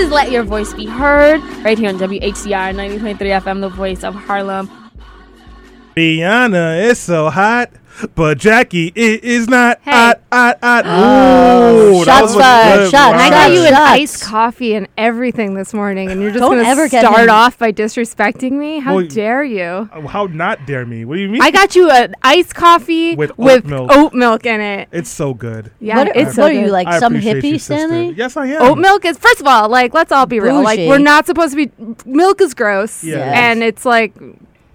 is Let Your Voice Be Heard right here on WHCR 90.3 FM, the voice of Harlem. Rihanna is so hot, but Jaqi it is not Hey. hot, hot, hot. Oh, Ooh, that shots was a fired, good shots line. I got you an Shots. iced coffee and everything this morning, and you're just Don't gonna ever get start him- off by disrespecting me. How Well, dare you? Oh, How not dare me? What do you mean? I got you an iced coffee With with, oat milk. oat milk in it. It's so good. Yeah, what, it's so what are you good. like I some appreciate you, hippie, sister. Stanley? Yes, I am. Oat milk is first of all, like let's all be real. Like Bougie. we're not supposed to be. Milk is gross, Yeah, it and it's like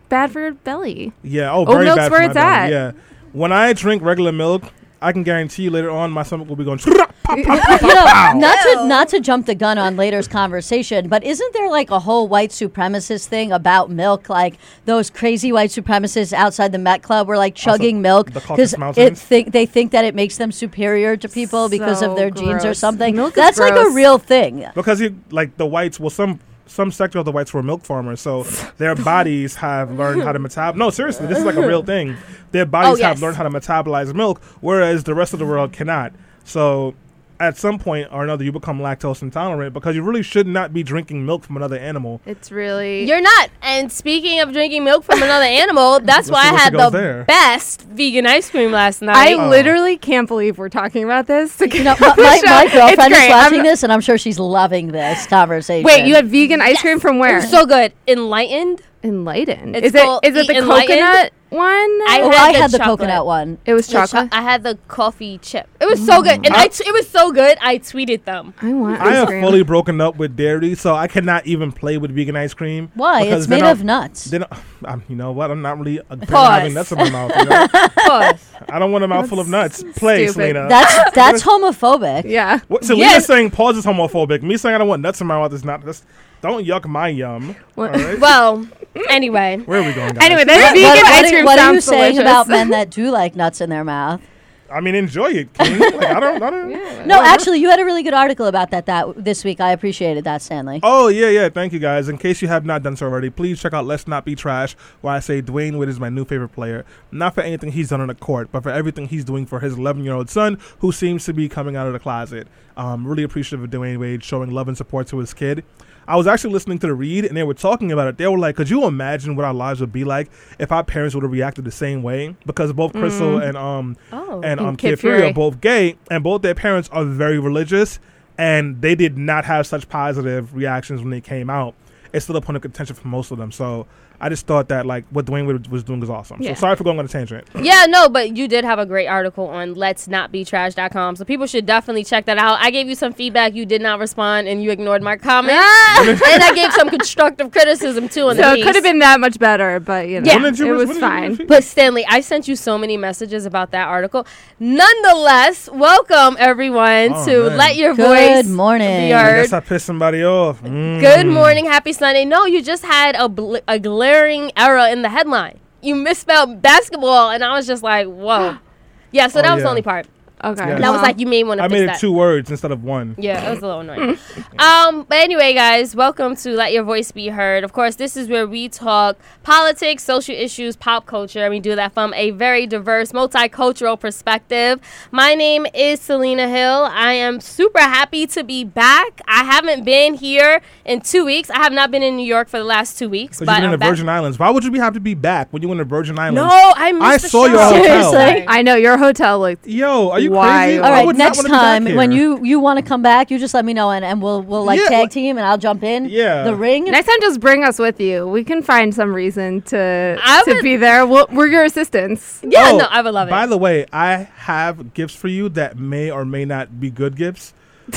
bad for your belly. Yeah. Oh, Oat very milk's bad where for my it's belly. at. Yeah. When I drink regular milk, I can guarantee you later on my stomach will be going. you know, not to not to jump the gun on later's conversation, but isn't there like a whole white supremacist thing about milk? Like those crazy white supremacists outside the Met Club were like chugging milk the because it think they think that it makes them superior to people because of So their genes or something. Milk That's like a real thing. because you like the whites. Well, some some sector of the whites were milk farmers, so their bodies have learned how to metabolize. No, seriously, this is like a real thing. Their oh, bodies have yes. learned how to metabolize milk, whereas the rest of the world cannot. So. At some point or another, you become lactose intolerant because you really should not be drinking milk from another animal. It's really You're not. And speaking of drinking milk from another animal, that's Let's why I had the there. best vegan ice cream last night. I Oh. literally can't believe we're talking about this. You know, uh, my, my, my girlfriend is great. watching I'm- this, and I'm sure she's loving this conversation. Wait, you had vegan ice cream from It where? was so good. Enlightened. Enlightened. It's is it called is it the Enlightened? coconut one? I Oh, had I the had the chocolate. coconut one. it was The cho- chocolate. I had the coffee chip. It was so good, and mm. I t- it was so good. I tweeted them. I want I ice have cream. fully broken up with dairy, so I cannot even play with vegan ice cream. Why? because It's made of nuts. Then, um, you know what? I'm not really a fan having nuts in my mouth. You know? Pause. I don't want a mouthful of nuts. Play, stupid. Selena. That's that's homophobic. yeah. what, Selena's Yes. saying pause is homophobic. Me saying I don't want nuts in my mouth is not. That's, don't yuck my yum. What- All right? Well, anyway, Where are we going? Guys? Anyway, this What, vegan what- ice cream what are you sounds saying delicious. about men that do like nuts in their mouth? I mean, enjoy it, King. like, I don't. I don't No, actually, you had a really good article about that that this week. I appreciated that, Stanley. Oh yeah, yeah. Thank you guys. In case you have not done so already, please check out Let's Not Be Trash, where I say Dwyane Wade is my new favorite player. Not for anything he's done on the court, but for everything he's doing for his 11 year old son, who seems to be coming out of the closet. Um, really appreciative of Dwyane Wade showing love and support to his kid. I was actually listening to the read, and they were talking about it. They were like, "Could you imagine what our lives would be like if our parents would have reacted the same way?" Because both Crissle and um Oh. and um And Kid Kid Fury Fury. are both gay, and both their parents are very religious, and they did not have such positive reactions when they came out. It's still a point of contention for most of them. So I just thought that like what Dwyane Wade was doing was awesome. Yeah. So sorry for going on a tangent. yeah, no, but you did have a great article on let's not be trash.com. So people should definitely check that out. I gave you some feedback. You did not respond and you ignored my comments. and I gave some constructive criticism too on So the it could have been that much better, but you know, Yeah. You it res- was when did you fine. But Stanley, I sent you so many messages about that article. Nonetheless, welcome everyone Oh, to man. Let Your Good Voice Good morning. Be I guess I pissed somebody off. Mm. Good morning, happy Sunday. No, you just had a, bl- a glaring error in the headline. You misspelled basketball, and I was just like, whoa. Yeah, so Oh, that was the only part. Okay. Yeah. That was like you may want to I made it that. two words instead of one. Yeah, it was a little annoying. um, but anyway, guys, welcome to Let Your Voice Be Heard. Of course, this is where we talk politics, social issues, pop culture, and we do that from a very diverse, multicultural perspective. My name is Selena Hill. I am super happy to be back. I haven't been here in two weeks. I have not been in New York for the last two weeks. Because But you've been in I'm the back. Virgin Islands. Why would you be, have to be back when you were in the Virgin Islands? No, I missed I the saw your show. hotel. Seriously? I know your hotel looked. Yo, are you Why? crazy? All All I right, would not next wanna be back time when here. you you want to come back, you just let me know and, and we'll we'll like Yeah, tag like- team and I'll jump in. Yeah. The ring. Next time, just bring us with you. We can find some reason to I to would- be there. We'll, we're your assistants. Yeah, Oh, no, I would love it. By the way, I have gifts for you that may or may not be good gifts.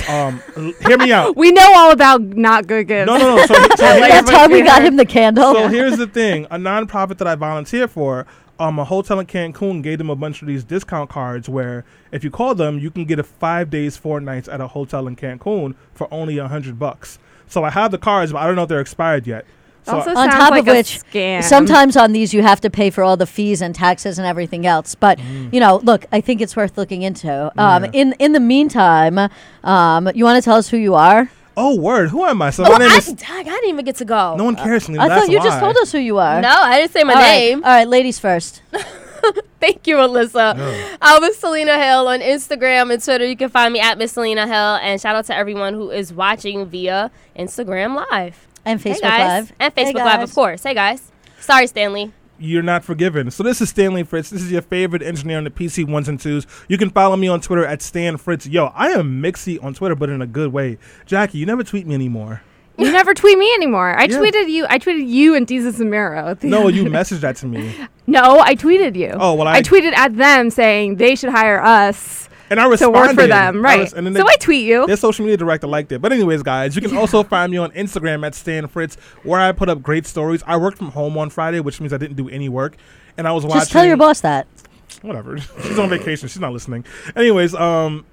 Um, l- hear me out. We know all about not good gifts. No, no, no. So, so, Like- That's how we got him the candle. so here's the thing: a nonprofit that I volunteer for, um, a hotel in Cancun gave them a bunch of these discount cards where if you call them, you can get a five days, four nights at a hotel in Cancun for only a hundred bucks. So I have the cards, but I don't know if they're expired yet. So also on top like of which, scam. sometimes on these you have to pay for all the fees and taxes and everything else. But Mm. you know, look, I think it's worth looking into. Um, Yeah. In in the meantime, um, you want to tell us who you are? Oh, word, who am I? So Oh, my name I, is. dag, I didn't even get to go. No one cares. Selena, I that's thought you just told us who you are. No, I didn't say my All right, name. All right, ladies first. Thank you, Ilyssa. I'm Miss Selena Hill on Instagram and Twitter. You can find me at Miss Selena Hill. And shout out to everyone who is watching via Instagram Live. And Hey, Facebook guys. Live. And Hey, Facebook Live, of course. Hey, guys. Sorry, Stanley. You're not forgiven. So this is Stanley Fritz. This is your favorite engineer on the PC ones and twos. You can follow me on Twitter at Stan Fritz. Yo, I am mixy on Twitter, but in a good way. Jaqi, you never tweet me anymore. You never tweet me anymore. I Yeah. tweeted you. I tweeted you and Jesus Miro. No, you messaged that to me, No, I tweeted you. Oh, well, I- I tweeted at them saying they should hire us and I to responded. work for them. I Right. res- and then so they- I tweet you. Their social media director liked it. But anyways, guys, you can also find me on Instagram at Stan Fritz, where I put up great stories. I worked from home on Friday, which means I didn't do any work, and I was watching. Just tell your boss that. whatever. She's on vacation. She's not listening. Anyways, um,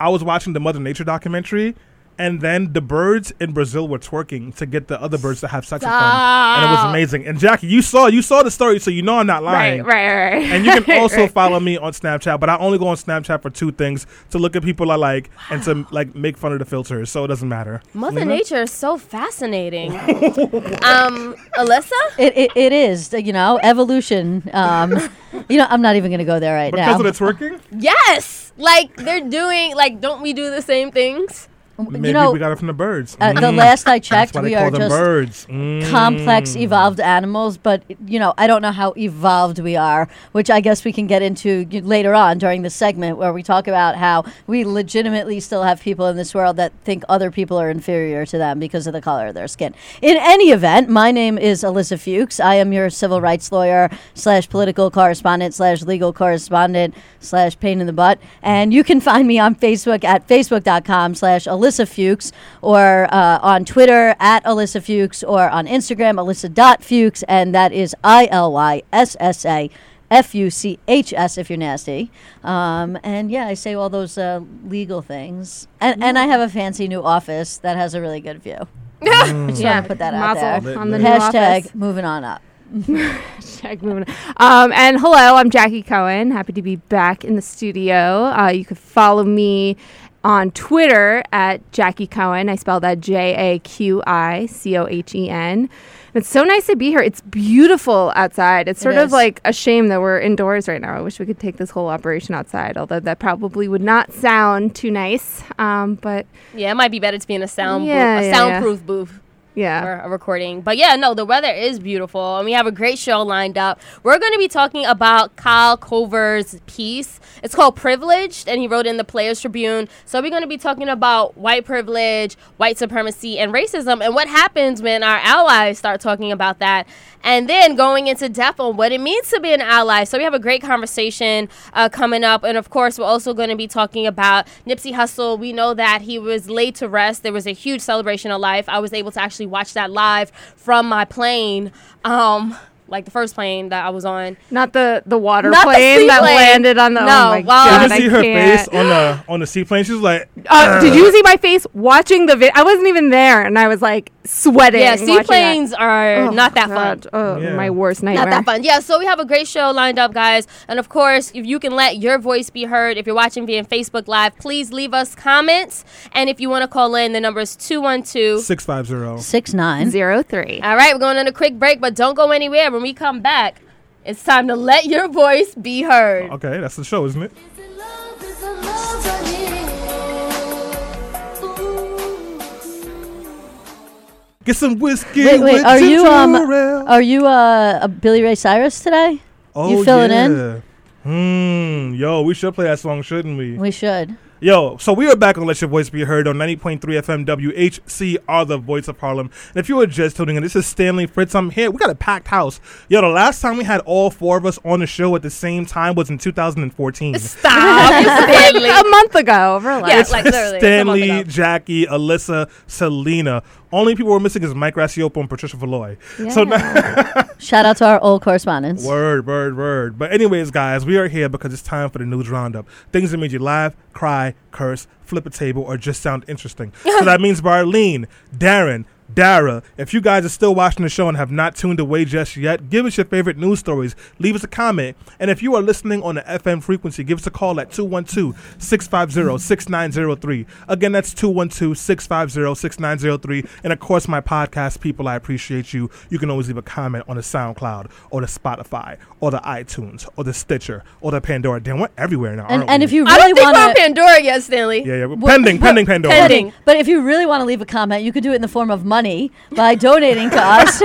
I was watching the Mother Nature documentary, and then the birds in Brazil were twerking to get the other birds to have sex with them, and it was amazing. And Jaqi, you saw you saw the story, so you know I'm not lying. right, right, right. And you can also right. follow me on Snapchat, but I only go on Snapchat for two things: to look at people I like and to like make fun of the filters. So it doesn't matter. Mother Selena? Nature is so fascinating. um, Ilyssa? It, it, it is, you know, evolution. Um, you know, I'm not even going to go there right Because now. Because of the twerking, Yes. Like, they're doing, like, don't we do the same things? Maybe you know, we got it from the birds. uh, the Mm. last I checked, we are just birds. Mm. complex evolved animals but you know i don't know how evolved we are which i guess we can get into later on during the segment where we talk about how we legitimately still have people in this world that think other people are inferior to them because of the color of their skin in any event my name is ilyssa fuchs i am your civil rights lawyer slash political correspondent slash legal correspondent slash pain in the butt and you can find me on facebook at facebook.com slash ilyssa fuchs or uh, on twitter at ilyssa fuchs or on instagram ilyssa.fuchs and that is i-l-y-s-s-a F-U-C-H-S if you're nasty. Um, and yeah, I say all those uh, legal things. And, and I have a fancy new office that has a really good view. Just yeah, to put that out there. On the Hashtag office. moving on up. Hashtag moving on. Um, and hello, I'm Jaqi Cohen. Happy to be back in the studio. Uh, you could follow me on Twitter at Jaqi Cohen. I spell that J A Q I C O H E N. It's so nice to be here. It's beautiful outside. It's It sort of like a shame that we're indoors right now. I wish we could take this whole operation outside, although that probably would not sound too nice. Um, but Yeah, it might be better to be in a sound Yeah, booth, a yeah, yeah. soundproof booth. Yeah. for recording. But yeah, no, the weather is beautiful, and we have a great show lined up. We're going to be talking about Kyle Korver's piece. It's called Privileged, and he wrote in the Players Tribune. So we're going to be talking about white privilege, white supremacy, and racism, and what happens when our allies start talking about that. And then going into depth on what it means to be an ally. So we have a great conversation uh, coming up, and of course, we're also going to be talking about Nipsey Hussle. We know that he was laid to rest. There was a huge celebration of life. I was able to actually watch that live from my plane. Um, like the first plane that I was on. Not the the water Not the plane that seaplane. landed on the. No, oh my well- god! Did you I see her can't. face on the on the seaplane? She was like, Uh, did you see my face watching the video? I wasn't even there, and I was like sweating. Yeah, watching that. seaplanes are Oh, not that fun. Oh, Yeah. my worst nightmare. Not that fun. Yeah, so we have a great show lined up, guys. And of course, if you can let your voice be heard, if you're watching via Facebook Live, please leave us comments. And if you want to call in, the number is 212. six five zero. Six nine. Zero three. All right, we're going on a quick break, but don't go anywhere. When we come back, it's time to let your voice be heard. Okay, that's the show, isn't it? Get some whiskey. Wait, wait. with Are you um? Are you uh a Billy Ray Cyrus today? oh, you filling in? yeah. Hmm. Yo, we should play that song, shouldn't we? We should. Yo, so we are back on Let Your Voice Be Heard on 90.3 FM WHCR, the voice of Harlem. And if you were just tuning in, this is Stanley Fritz. I'm here. We got a packed house. Yo, the last time we had all four of us on the show at the same time was in 2014. Stop, Stanley. a month ago, relax. Yeah, like literally. it's a month Stanley, ago. Jaqi, Ilyssa, Selena. Only people we're missing is Mike Rassiopo and Patricia Valoy. So now, Shout out to our old correspondents. Word, word, word. But anyways, guys, we are here because it's time for the news roundup. Things that made you laugh, cry, curse, flip a table, or just sound interesting. so that means Barleen, Darren, Dara, if you guys are still watching the show and have not tuned away just yet, give us your favorite news stories. Leave us a comment. And if you are listening on the FM frequency, give us a call at 212 650 6903. Again, that's 212 650 6903. And of course, my podcast people, I appreciate you. You can always leave a comment on the SoundCloud or the Spotify or the iTunes or the Stitcher or the Pandora. Damn, we're everywhere now. And, aren't and we? if you I really don't think want we're on to. Pandora yet, Stanley. Yeah, yeah. we're pending, pending Pandora. pending. But if you really want to leave a comment, you could do it in the form of money by donating to us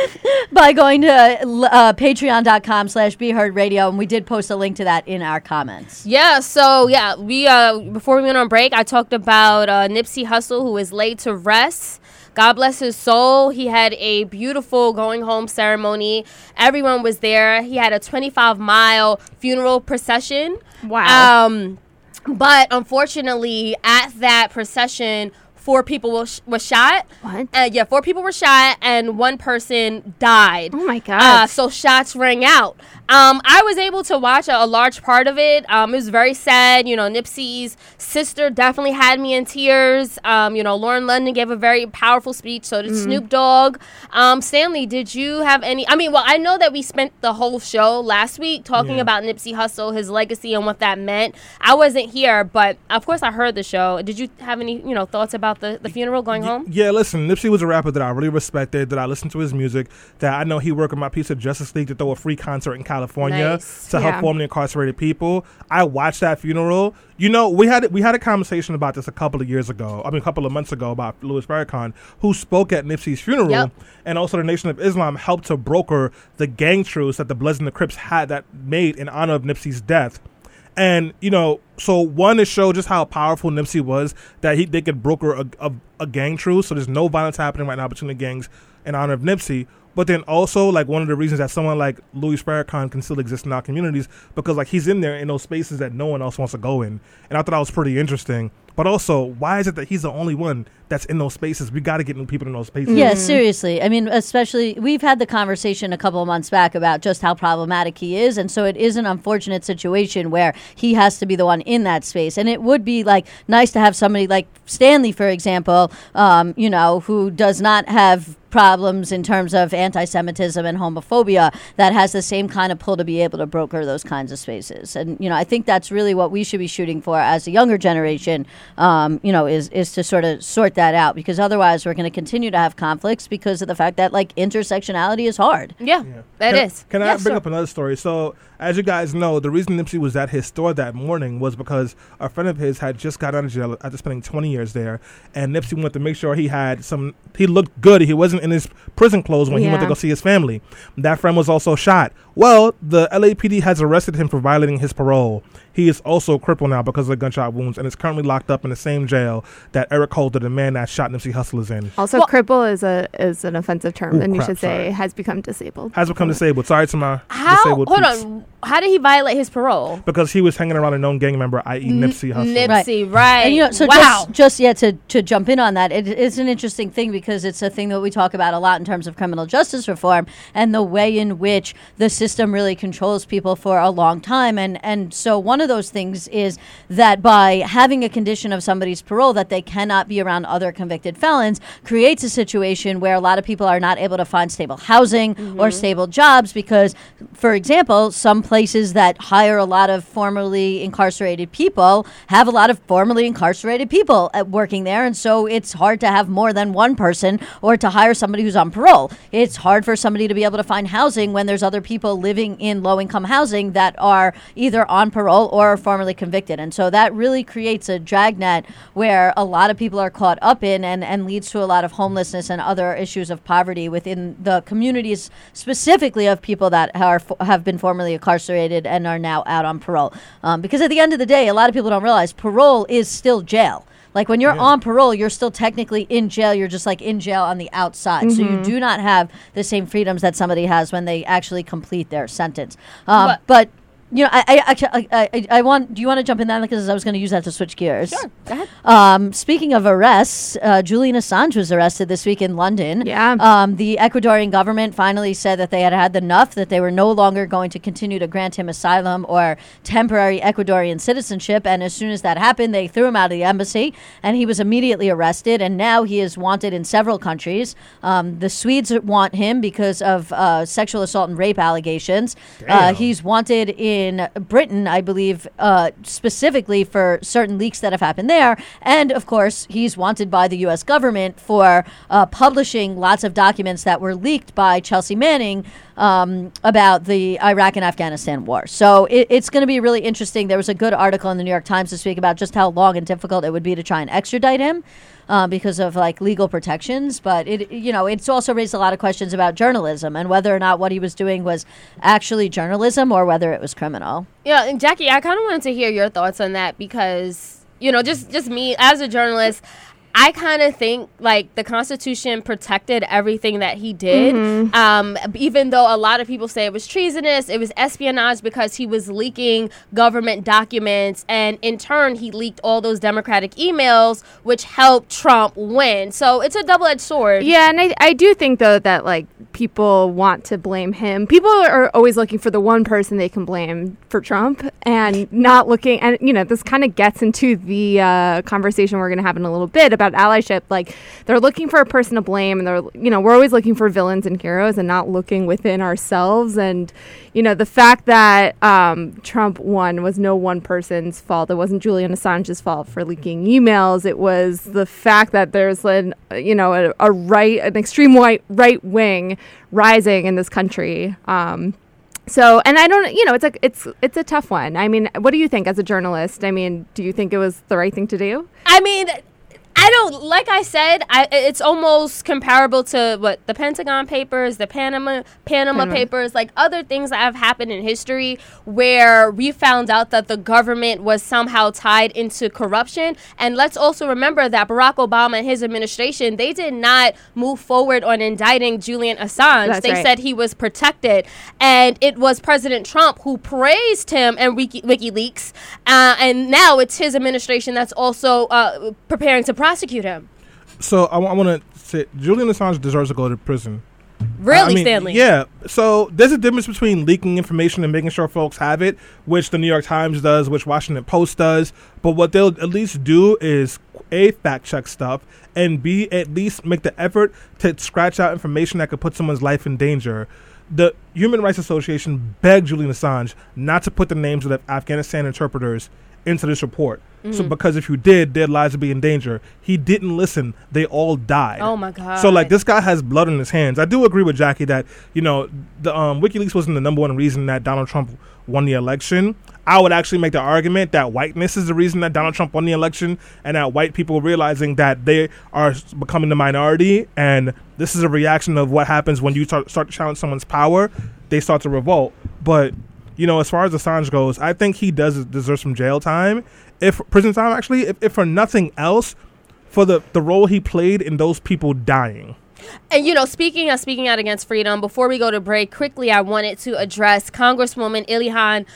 by going to uh, patreon.com slash be heard radio. And we did post a link to that in our comments. Yeah, so yeah, we uh before we went on break, I talked about uh, Nipsey Hussle who is laid to rest. God bless his soul. He had a beautiful going home ceremony. Everyone was there. He had a 25 mile funeral procession. Wow. Um, but unfortunately, at that procession, four people was, was shot. What? Uh, yeah, four people were shot, and one person died. Oh my God. Uh, so shots rang out. Um, I was able to watch a, a large part of it. Um, it was very sad. You know, Nipsey's sister definitely had me in tears. Um, you know, Lauren London gave a very powerful speech. So did Snoop Dogg. Um, Stanley, did you have any? I mean, well, I know that we spent the whole show last week talking Yeah. about Nipsey Hussle, his legacy, and what that meant. I wasn't here, but of course I heard the show. Did you have any, you know, thoughts about the, the funeral going home? Yeah, listen, Nipsey was a rapper that I really respected, that I listened to his music, that I know he worked on my piece of Justice League to throw a free concert in California Nice. to help Yeah. formerly incarcerated people. I watched that funeral. You know, we had we had a conversation about this a couple of years ago. I mean, a couple of months ago about Louis Farrakhan, who spoke at Nipsey's funeral, Yep. and also the Nation of Islam helped to broker the gang truce that the Bloods and the Crips had that made in honor of Nipsey's death. And you know, so one to show just how powerful Nipsey was that he they could broker a, a, a gang truce. So there's no violence happening right now between the gangs in honor of Nipsey. But then also like one of the reasons that someone like Louis Farrakhan can still exist in our communities because like he's in there in those spaces that no one else wants to go in. And I thought that was pretty interesting. But also, why is it that he's the only one that's in those spaces? We got to get new people in those spaces. Yeah, seriously. I mean, especially we've had the conversation a couple of months back about just how problematic he is, and so it is an unfortunate situation where he has to be the one in that space. And it would be like nice to have somebody like Stanley, for example, um, you know, who does not have problems in terms of anti-Semitism and homophobia that has the same kind of pull to be able to broker those kinds of spaces. And you know, I think that's really what we should be shooting for as a younger generation. Um, you know, is is to sort of sort that out because otherwise we're going to continue to have conflicts because of the fact that like intersectionality is hard. Yeah, that can, is. Can I bring sure. up another story? So, as you guys know, the reason Nipsey was at his store that morning was because a friend of his had just got out of jail after spending 20 years there, and Nipsey wanted to make sure he had some. He looked good. He wasn't in his prison clothes when he went to go see his family. That friend was also shot. Well, the LAPD has arrested him for violating his parole. He is also crippled now because of the gunshot wounds and is currently locked up in the same jail that Eric Holder, the man that shot Nipsey Hussle, is in. Also, Well- cripple is a is an offensive term, Ooh, and you crap, should say sorry. has become disabled. Has become disabled. Sorry to my How? disabled Hold peeps. on. How did he violate his parole? Because he was hanging around a known gang member, i.e., Nipsey Hussle. Nipsey, right? And you know, so wow. just just yeah, to to jump in on that, it is an interesting thing because it's a thing that we talk about a lot in terms of criminal justice reform and the way in which the system really controls people for a long time. And and so one of those things is that by having a condition of somebody's parole that they cannot be around other convicted felons creates a situation where a lot of people are not able to find stable housing or mm-hmm. stable jobs because, for example, some places that hire a lot of formerly incarcerated people have a lot of formerly incarcerated people at working there, and so it's hard to have more than one person or to hire somebody who's on parole. It's hard for somebody to be able to find housing when there's other people living in low income housing that are either on parole or are formerly convicted, and so that really creates a dragnet where a lot of people are caught up in and, and leads to a lot of homelessness and other issues of poverty within the communities, specifically of people that are have been formerly incarcerated and are now out on parole. Um, because at the end of the day, a lot of people don't realize parole is still jail. Like when you're Yeah. on parole, you're still technically in jail. You're just like in jail on the outside. So you do not have the same freedoms that somebody has when they actually complete their sentence. Um, But- but you know, I, I, I, I, I want. Do you want to jump in that because I was going to use that to switch gears. Sure, go ahead. Um, speaking of arrests, uh, Julian Assange was arrested this week in London. Yeah. Um, the Ecuadorian government finally said that they had had enough, that they were no longer going to continue to grant him asylum or temporary Ecuadorian citizenship. And as soon as that happened, they threw him out of the embassy, and he was immediately arrested. And now he is wanted in several countries. Um, the Swedes want him because of uh, sexual assault and rape allegations. Uh, he's wanted in Britain, I believe, uh, specifically for certain leaks that have happened there. And of course, he's wanted by the U.S. government for uh, publishing lots of documents that were leaked by Chelsea Manning um, about the Iraq and Afghanistan war. So it, it's going to be really interesting. There was a good article in the New York Times this week about just how long and difficult it would be to try and extradite him. Uh, because of like legal protections, but it you know it's also raised a lot of questions about journalism and whether or not what he was doing was actually journalism or whether it was criminal. Yeah, and Jaqi, I kind of wanted to hear your thoughts on that because you know, just just me as a journalist, I kind of think like the Constitution protected everything that he did. Mm-hmm. Um, even though a lot of people say it was treasonous, it was espionage because he was leaking government documents, and in turn, he leaked all those Democratic emails, which helped Trump win. So it's a double-edged sword. Yeah, and I, I do think though that like people want to blame him. People are always looking for the one person they can blame for Trump, and not looking. And you know, this kind of gets into the uh, conversation we're going to have in a little bit about allyship. Like they're looking for a person to blame, and they're you know we're always looking for villains and heroes, and not looking within ourselves. And you know, the fact that um, Trump won was no one person's fault. It wasn't Julian Assange's fault for leaking emails. It was the fact that there's an you know a, a right, an extreme white right wing rising in this country. Um, so, and I don't, you know, it's a it's it's a tough one. I mean, what do you think as a journalist? I mean, do you think it was the right thing to do? I mean, I don't like I said. I it's almost comparable to what the Pentagon Papers, the Panama Panama Panama. Papers, like other things that have happened in history where we found out that the government was somehow tied into corruption. And let's also remember that Barack Obama and his administration they did not move forward on indicting Julian Assange. That's they right. said he was protected, and it was President Trump who praised him and Wiki, WikiLeaks, uh, and now it's his administration that's also uh, preparing to prosecute him. So I, want to say Julian Assange deserves to go to prison. Really, I mean, Stanley? Yeah. So there's a difference between leaking information and making sure folks have it, which the New York Times does, which Washington Post does. But what they'll at least do is a fact check stuff and b at least make the effort to scratch out information that could put someone's life in danger. The Human Rights Association begged Julian Assange not to put the names of the Afghanistan interpreters into this report. So Mm-hmm. because if you did, their lives would be in danger. He didn't listen. They all died. Oh my god. So like this guy has blood on his hands. I do agree with Jaqi that you know the um, WikiLeaks wasn't the number one reason that Donald Trump won the election. I would actually make the argument that whiteness is the reason that Donald Trump won the election, and that white people realizing that they are becoming the minority, and this is a reaction of what happens when you start, start to challenge someone's power. They start to revolt. But you know, as far as Assange goes, I think he does deserve some jail time, if prison time actually, if, if for nothing else, for the the role he played in those people dying. And you know, speaking of speaking out against freedom, before we go to break, quickly I wanted to address Congresswoman Ilhan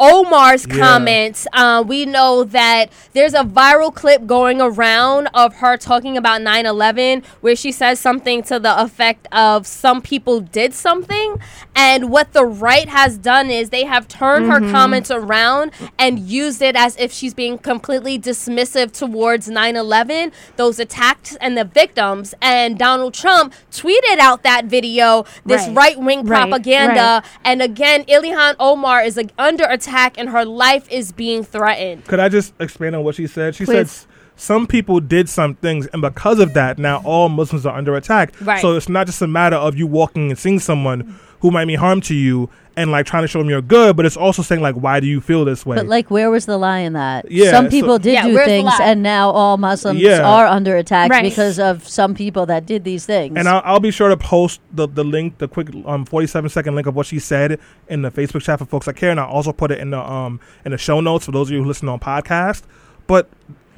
Omar's Yeah. comments. Uh, we know that there's a viral clip going around of her talking about 9 11 where she says something to the effect of some people did something. And what the right has done is they have turned her comments around and used it as if she's being completely dismissive towards 9 11, those attacks, and the victims. And Donald Trump tweeted out that video, this Right. right wing Right, propaganda. And again, Ilhan Omar is like, under attack and her life is being threatened. Could I just expand on what she said? She said Please. s- some people did some things, and because of that, now all Muslims are under attack. Right. So it's not just a matter of you walking and seeing someone who might mean harm to you and like trying to show them you're good, but it's also saying like, why do you feel this way? But like, where was the lie in that? Yeah, some so- people did Yeah, do things, and now all Muslims Yeah. are under attack Right. because of some people that did these things. and I'll, I'll be sure to post the, the link, the quick um 47 second link of what she said in the Facebook chat for folks that care, and I'll also put it in the um in the show notes for those of you who listen on podcast. But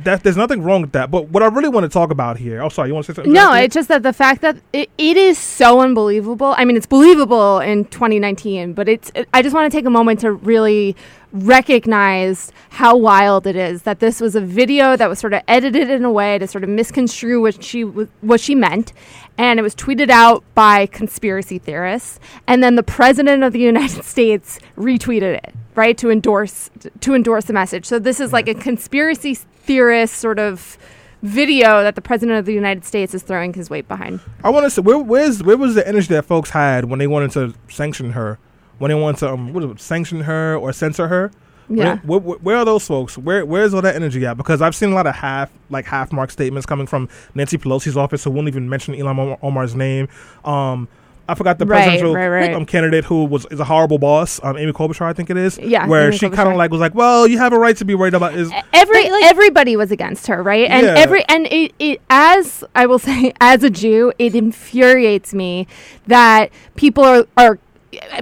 that there's nothing wrong with that. But what I really want to talk about here. Oh, sorry. You want to say something? No, it's just that the fact that it, it is so unbelievable. I mean, it's believable in 2019, but it's. It, I just want to take a moment to really recognize how wild it is that this was a video that was sort of edited in a way to sort of misconstrue what she w- what she meant, and it was tweeted out by conspiracy theorists, and then the president of the United States retweeted it, right, to endorse to endorse the message. So this is like a conspiracy theorist sort of video that the president of the United States is throwing his weight behind. I want to say where where's where was the energy that folks had when they wanted to sanction her, when they wanted to um what is it, sanction her or censor her? Yeah. Where, where, where are those folks? Where where's all that energy at? Because I've seen a lot of half like half mark statements coming from Nancy Pelosi's office, who won't even mention Ilhan Omar's name. Um, I forgot the Right, presidential right, right. Um, candidate who was is a horrible boss. Um, Amy Klobuchar, I think it is. Yeah, where Amy she kind of like was like, well, you have a right to be worried about is Every But, like- everybody was against her, right? And Yeah. every and it, it as I will say as a Jew, it infuriates me that people are are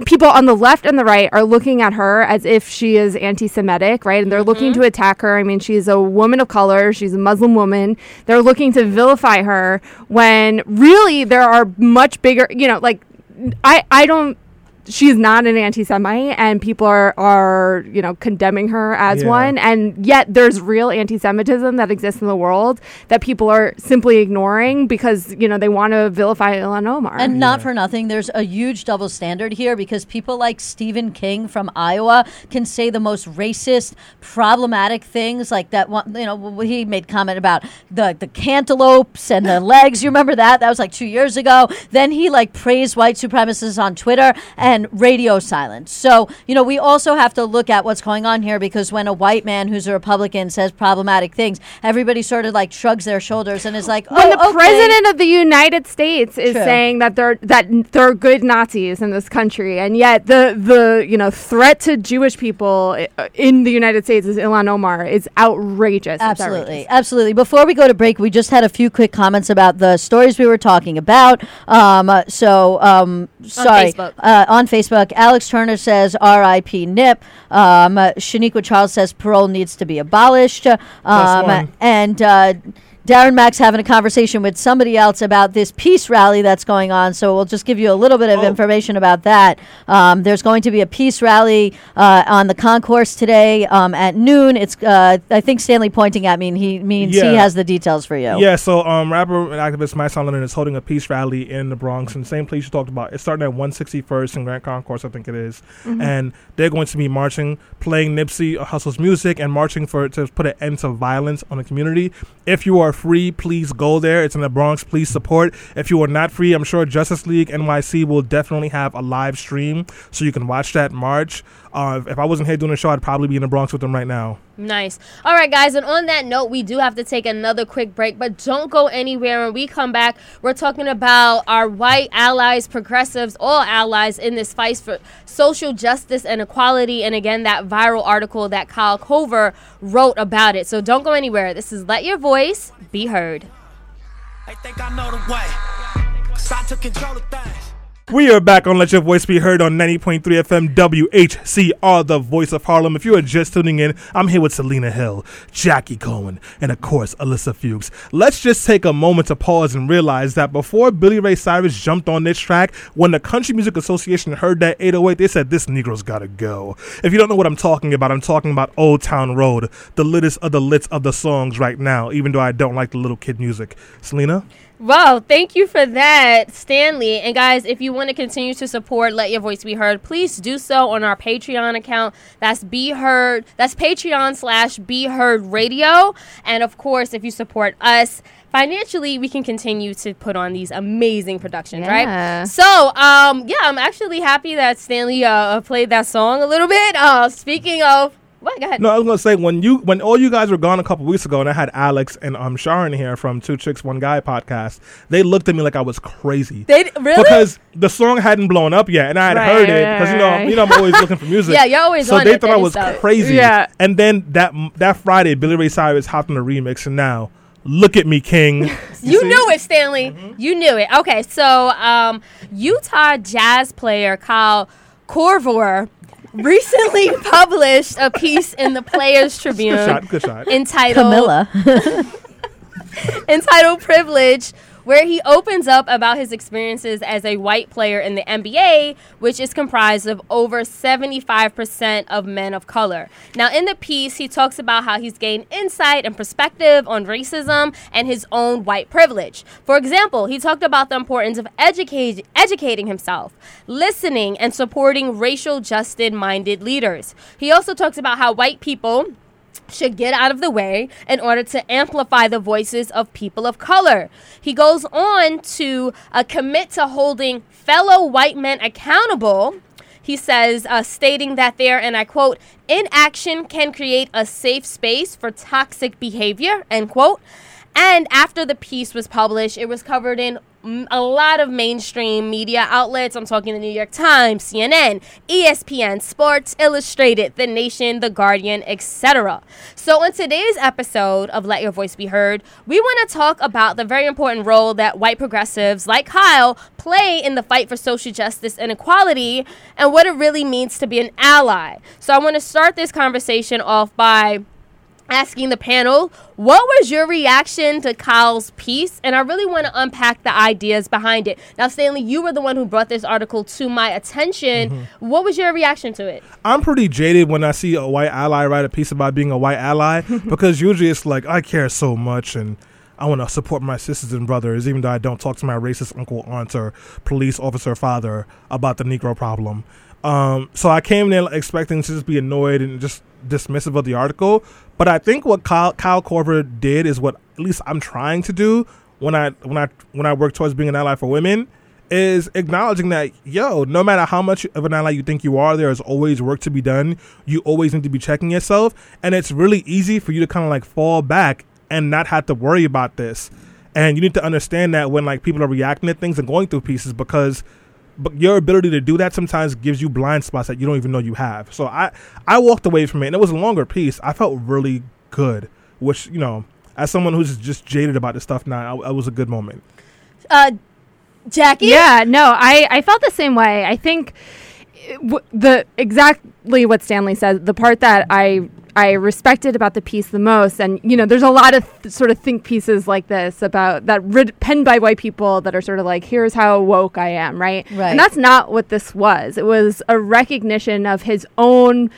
people on the left and the right are looking at her as if she is anti-Semitic, right? And they're looking mm-hmm. to attack her. I mean, she's a woman of color. She's a Muslim woman. They're looking to vilify her when really there are much bigger, you know, like I I don't she's not an anti-Semite, and people are are you know condemning her as Yeah. one, and yet there's real anti-Semitism that exists in the world that people are simply ignoring because you know they want to vilify Ilhan Omar. And not for nothing, there's a huge double standard here because people like Stephen King from Iowa can say the most racist, problematic things like that. One, you know, he made comment about the the cantaloupes and the legs. You remember that? That was like two years ago. Then he like praised white supremacists on Twitter and radio silence. So you know, we also have to look at what's going on here because when a white man who's a Republican says problematic things, everybody sort of like shrugs their shoulders and is like, when "Oh, the okay." president of the United States is True. saying that they're that are good Nazis in this country, and yet the the you know threat to Jewish people in the United States is Ilhan Omar is outrageous. Absolutely, outrageous. absolutely. Before we go to break, we just had a few quick comments about the stories we were talking about. Um, uh, so, um, sorry, Facebook. Uh, on Facebook, Alex Turner says R.I.P. Nip. Um, Shaniqua Charles says parole needs to be abolished. Um, and uh, Darren Mack's having a conversation with somebody else about this peace rally that's going on. So we'll just give you a little bit of Oh. information about that. Um, there's going to be a peace rally uh, on the concourse today um, at noon. It's uh, I think Stanley pointing at me, and he means he has the details for you. Yeah, so um, rapper and activist Matt London is holding a peace rally in the Bronx, in the same place you talked about. It's starting at 161st and Grand Concourse, I think it is. and they're going to be marching, playing Nipsey Hussle's music, and marching for to put an end to violence on the community. If you are free, please go there. It's in the Bronx. Please support. If you are not free, I'm sure Justice League NYC will definitely have a live stream so you can watch that march. Uh, if I wasn't here doing the show, I'd probably be in the Bronx with them right now. Nice. All right, guys. And on that note, we do have to take another quick break, but don't go anywhere. When we come back, we're talking about our white allies, progressives, all allies in this fight for social justice and equality. And again, that viral article that Kyle Korver wrote about it. So don't go anywhere. This is Let Your Voice Be Heard. They think I know the way. Cause I took control of things. We are back on Let Your Voice Be Heard on 90.3 FM WHCR, the voice of Harlem. If you are just tuning in, I'm here with Selena Hill, Jaqi Cohen, and of course, Ilyssa Fuchs. Let's just take a moment to pause and realize that before Billy Ray Cyrus jumped on this track, when the Country Music Association heard that 808, they said, This Negro's gotta go. If you don't know what I'm talking about, I'm talking about Old Town Road, the littest of the lits of the songs right now, even though I don't like the little kid music. Selena? Wow, thank you for that, Stanley. And guys, if you want to continue to support Let Your Voice Be Heard, please do so on our Patreon account. That's Be Heard. That's Patreon slash Be Heard Radio. And of course, if you support us financially, we can continue to put on these amazing productions, Yeah. right? So, um, yeah, I'm actually happy that Stanley uh, played that song a little bit. Uh, speaking of, what? Go ahead. No, I was gonna say when you when all you guys were gone a couple weeks ago, and I had Alex and um Sharon here from Two Chicks One Guy podcast. They looked at me like I was crazy They really? because the song hadn't blown up yet, and I had Right, heard it because you know right. you know I'm always looking for music. Yeah, you're always so they thought I was stuff. crazy. Yeah. and then that that Friday, Billy Ray Cyrus hopped on the remix, and now look at me, King. You? Mm-hmm. knew it, Stanley. You knew it. Okay, so um, Utah jazz player Kyle Korver recently published a piece in the Players Tribune Good shot. Good shot. entitled Camilla. entitled Privilege, where he opens up about his experiences as a white player in the NBA, which is comprised of over 75% of men of color. Now, in the piece, he talks about how he's gained insight and perspective on racism and his own white privilege. For example, he talked about the importance of educate, educating himself, listening, and supporting racial justice minded leaders. He also talks about how white people should get out of the way in order to amplify the voices of people of color. He goes on to uh, commit to holding fellow white men accountable. He says, uh, stating that there, and I quote, inaction can create a safe space for toxic behavior, end quote. And after the piece was published, it was covered in a lot of mainstream media outlets. I'm talking the New York Times, CNN, ESPN, Sports Illustrated, The Nation, The Guardian, etc. So, in today's episode of Let Your Voice Be Heard, we want to talk about the very important role that white progressives like Kyle play in the fight for social justice and equality and what it really means to be an ally. So, I want to start this conversation off by asking the panel, what was your reaction to Kyle's piece? And I really want to unpack the ideas behind it. Now, Stanley, you were the one who brought this article to my attention. What was your reaction to it? I'm pretty jaded when I see a white ally write a piece about being a white ally because usually it's like I care so much and I want to support my sisters and brothers, even though I don't talk to my racist uncle, aunt, or police officer father about the Negro problem. Um, so I came there expecting to just be annoyed and just dismissive of the article. But I think what Kyle, Kyle Korver did is what at least I'm trying to do when I when I when I work towards being an ally for women is acknowledging that yo, no matter how much of an ally you think you are, there is always work to be done. You always need to be checking yourself, and it's really easy for you to kind of like fall back and not have to worry about this. And you need to understand that when like people are reacting to things and going through pieces because but your ability to do that sometimes gives you blind spots that you don't even know you have. So I I walked away from it and it was a longer piece. I felt really good, which you know, as someone who's just jaded about this stuff now, I, it was a good moment. Uh, Jaqi? Yeah, no, I, I felt the same way. I think w- the exactly what Stanley said, the part that I I respected about the piece the most, and you know, there's a lot of th- sort of think pieces like this about that rid- penned by white people that are sort of like, here's how woke I am, right? Right. And that's not what this was. It was a recognition of his own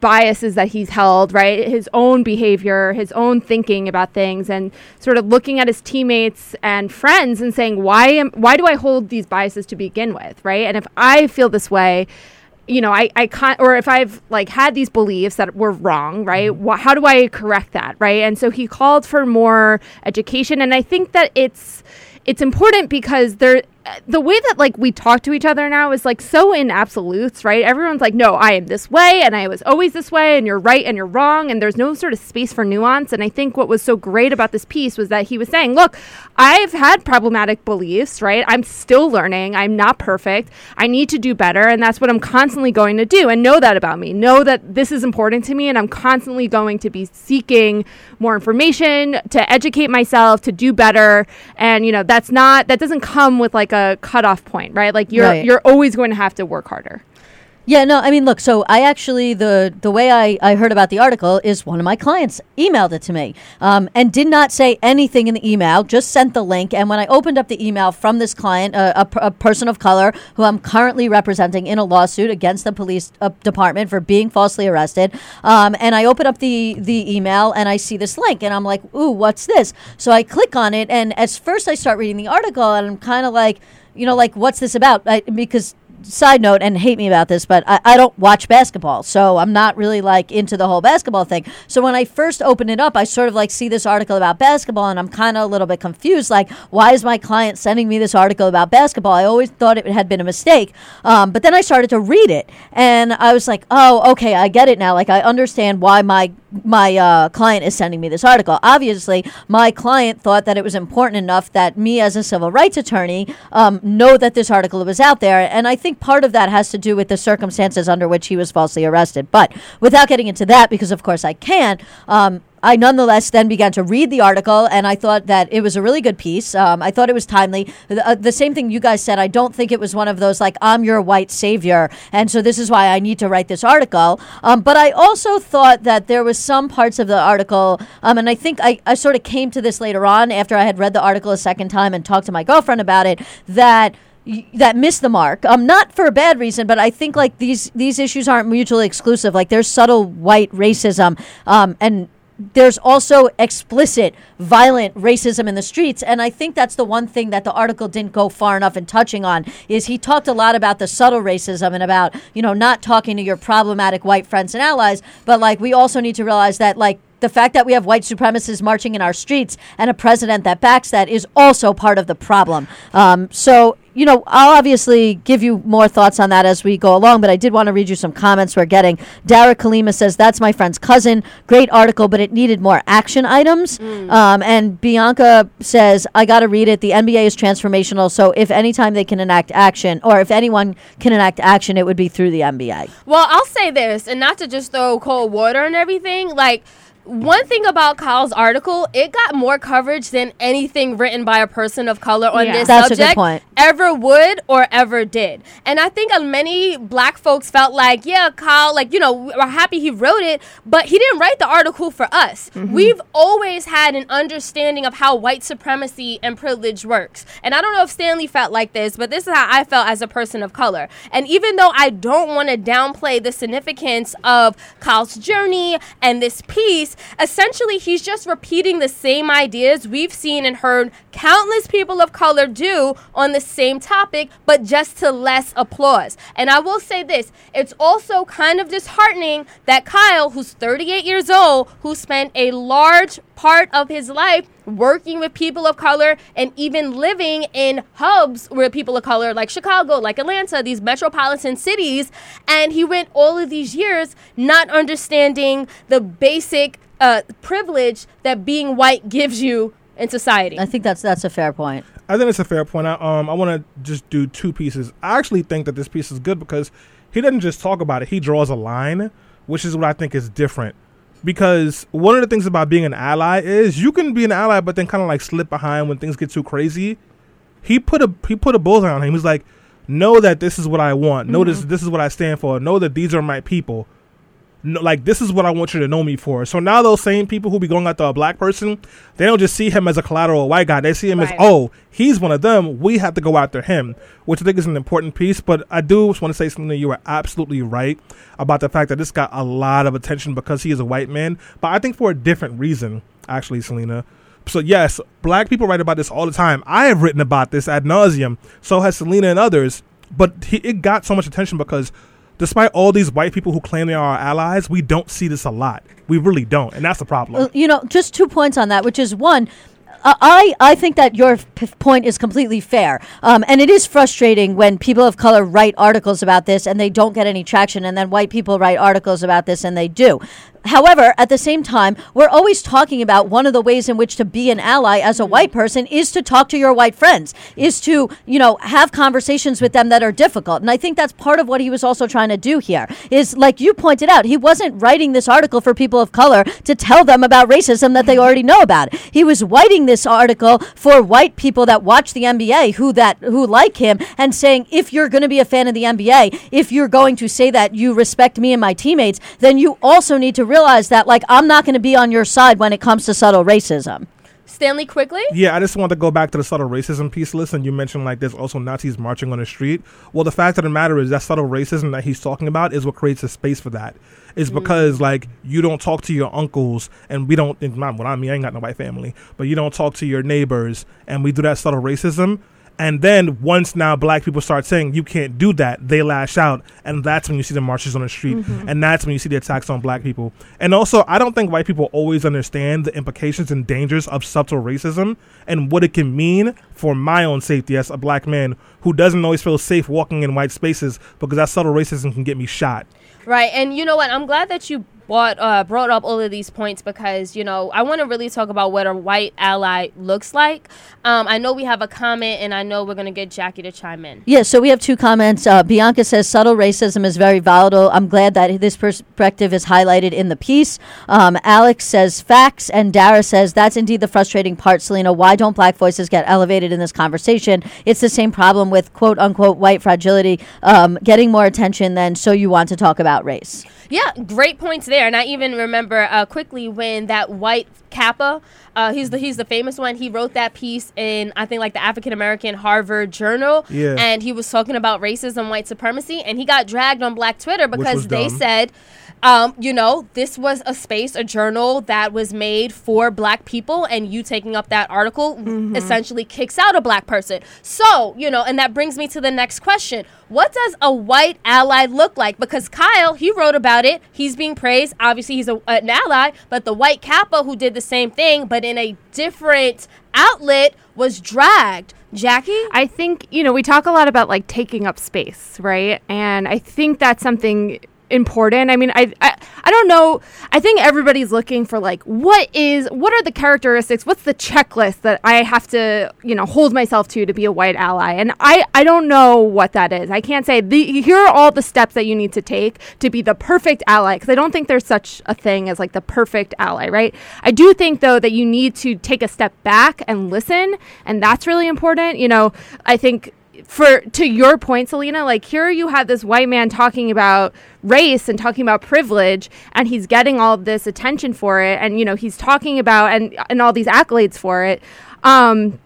biases that he's held, right? His own behavior, his own thinking about things, and sort of looking at his teammates and friends and saying, why am why do I hold these biases to begin with, right? And if I feel this way, you know, I, I can't, or if I've like had these beliefs that were wrong, right? Mm-hmm. Wh- how do I correct that, right? And so he called for more education, and I think that it's it's important because there the way that like we talk to each other now is like so in absolutes, right? Everyone's like, no, I am this way and I was always this way and you're right and you're wrong and there's no sort of space for nuance. And I think what was so great about this piece was that he was saying, look, I've had problematic beliefs, right? I'm still learning. I'm not perfect. I need to do better. And that's what I'm constantly going to do. And know that about me. Know that this is important to me and I'm constantly going to be seeking more information to educate myself, to do better. And, you know, that's not, that doesn't come with like a cutoff point, right? Like you're, Right. you're always going to have to work harder. Yeah, no, I mean, look. So I actually the the way I, I heard about the article is one of my clients emailed it to me, um, and did not say anything in the email. Just sent the link, and when I opened up the email from this client, uh, a, a person of color who I'm currently representing in a lawsuit against the police uh, department for being falsely arrested, um, and I open up the the email and I see this link, and I'm like, ooh, what's this? So I click on it, and as first I start reading the article, and I'm kind of like, you know, like what's this about? I, because side note and hate me about this but I, I don't watch basketball so i'm not really like into the whole basketball thing. So when i first open it up i sort of like see this article about basketball and i'm kind of a little bit confused like why is my client sending me this article about basketball? I always thought it had been a mistake um, but then i started to read it and i was like oh okay i get it now. Like i understand why my my uh, client is sending me this article. Obviously, my client thought that it was important enough that me, as a civil rights attorney, um, know that this article was out there. And I think part of that has to do with the circumstances under which he was falsely arrested. But without getting into that, because of course I can. Um, I nonetheless then began to read the article, and I thought that it was a really good piece. Um, I thought it was timely. The, uh, the same thing you guys said. I don't think it was one of those like I'm your white savior, and so this is why I need to write this article. Um, but I also thought that there was some parts of the article, um, and I think I, I sort of came to this later on after I had read the article a second time and talked to my girlfriend about it that that missed the mark. Um, not for a bad reason, but I think like these these issues aren't mutually exclusive. Like there's subtle white racism, um, and there's also explicit violent racism in the streets and i think that's the one thing that the article didn't go far enough in touching on is he talked a lot about the subtle racism and about you know not talking to your problematic white friends and allies but like we also need to realize that like the fact that we have white supremacists marching in our streets and a president that backs that is also part of the problem. Um, so, you know, I'll obviously give you more thoughts on that as we go along, but I did want to read you some comments we're getting. Dara Kalima says, That's my friend's cousin. Great article, but it needed more action items. Um, and Bianca says, I got to read it. The NBA is transformational. So if anytime they can enact action, or if anyone can enact action, it would be through the NBA. Well, I'll say this, and not to just throw cold water and everything. Like, one thing about Kyle's article, it got more coverage than anything written by a person of color on Yeah. this That's subject point. ever would or ever did. And I think many black folks felt like, yeah, Kyle, like, you know, we're happy he wrote it, but he didn't write the article for us. Mm-hmm. We've always had an understanding of how white supremacy and privilege works. And I don't know if Stanley felt like this, but this is how I felt as a person of color. And even though I don't want to downplay the significance of Kyle's journey and this piece, essentially he's just repeating the same ideas we've seen and heard countless people of color do on the same topic, but just to less applause. And I will say this it's also kind of disheartening that Kyle, who's 38 years old, who spent a large part of his life working with people of color and even living in hubs where people of color like Chicago, like Atlanta, these metropolitan cities, and he went all of these years not understanding the basic uh, privilege that being white gives you in society. I think that's that's a fair point. I think it's a fair point. I, um, I want to just do two pieces. I actually think that this piece is good because he doesn't just talk about it; he draws a line, which is what I think is different. Because one of the things about being an ally is you can be an ally, but then kind of like slip behind when things get too crazy. He put a he put a bullseye on him. He's like, "Know that this is what I want. Know this mm-hmm. this is what I stand for. Know that these are my people." No, like this is what I want you to know me for. So now those same people who be going after a black person, they don't just see him as a collateral white guy. They see him Right. as oh, he's one of them. We have to go after him, which I think is an important piece. But I do just want to say something. You are absolutely right about the fact that this got a lot of attention because he is a white man. But I think for a different reason, actually, Selena. So yes, black people write about this all the time. I have written about this ad nauseum. So has Selena and others. But he, it got so much attention because despite all these white people who claim they are our allies, we don't see this a lot. We really don't, and that's the problem. You know, just two points on that, which is one. uh, I, I think that your p- point is completely fair. Um, and it is frustrating when people of color write articles about this and they don't get any traction, and then white people write articles about this and they do. However, at the same time, we're always talking about one of the ways in which to be an ally as a white person is to talk to your white friends, is to, you know, have conversations with them that are difficult. And I think that's part of what he was also trying to do here. Is like you pointed out, he wasn't writing this article for people of color to tell them about racism that they already know about. He was writing this article for white people that watch the NBA who that who like him and saying if you're going to be a fan of the NBA, if you're going to say that you respect me and my teammates, then you also need to realize that like I'm not going to be on your side when it comes to subtle racism. Stanley, quickly. Yeah, I just want to go back to the subtle racism piece list, and you mentioned like there's also Nazis marching on the street. Well, the fact of the matter is that subtle racism that he's talking about is what creates a space for that. It's mm. because like you don't talk to your uncles, and we don't. and Not well, I mean, I ain't got no white family, but you don't talk to your neighbors, and we do that subtle racism. And then once now black people start saying you can't do that, they lash out, and that's when you see the marches on the street, mm-hmm. and that's when you see the attacks on black people. And also, I don't think white people always understand the implications and dangers of subtle racism and what it can mean for my own safety as a black man who doesn't always feel safe walking in white spaces because that subtle racism can get me shot. Right. And you know what? I'm glad that you brought uh, brought up all of these points because you know I want to really talk about what a white ally looks like. Um, I know we have a comment, and I know we're gonna get Jaqi to chime in. Yeah, so we have two comments. Uh, Bianca says subtle racism is very volatile. I'm glad that this perspective is highlighted in the piece. Um, Alex says facts, and Dara says that's indeed the frustrating part, Selena. Why don't black voices get elevated in this conversation? It's the same problem with quote unquote white fragility um, getting more attention than so you want to talk about race. Yeah, great points there. And I even remember uh, quickly when that white Kappa, uh, he's the he's the famous one. He wrote that piece in I think like the African American Harvard Journal, Yeah. and he was talking about racism, white supremacy, and he got dragged on Black Twitter because they said. Um, you know, this was a space, a journal that was made for black people, and you taking up that article essentially kicks out a black person. So, you know, and that brings me to the next question. What does a white ally look like? Because Kyle, he wrote about it. He's being praised. Obviously, he's a, an ally, but the white Kappa who did the same thing, but in a different outlet, was dragged. Jaqi? I think, you know, we talk a lot about like taking up space, right? And I think that's something important. I mean, I, I I don't know. I think everybody's looking for like what is what are the characteristics? What's the checklist that I have to, you know, hold myself to to be a white ally? And I I don't know what that is. I can't say the here are all the steps that you need to take to be the perfect ally because I don't think there's such a thing as like the perfect ally, right? I do think though that you need to take a step back and listen, and that's really important. You know, I think for to your point, Selena, like here you have this white man talking about race and talking about privilege, and he's getting all this attention for it, and you know he's talking about and and all these accolades for it. Um,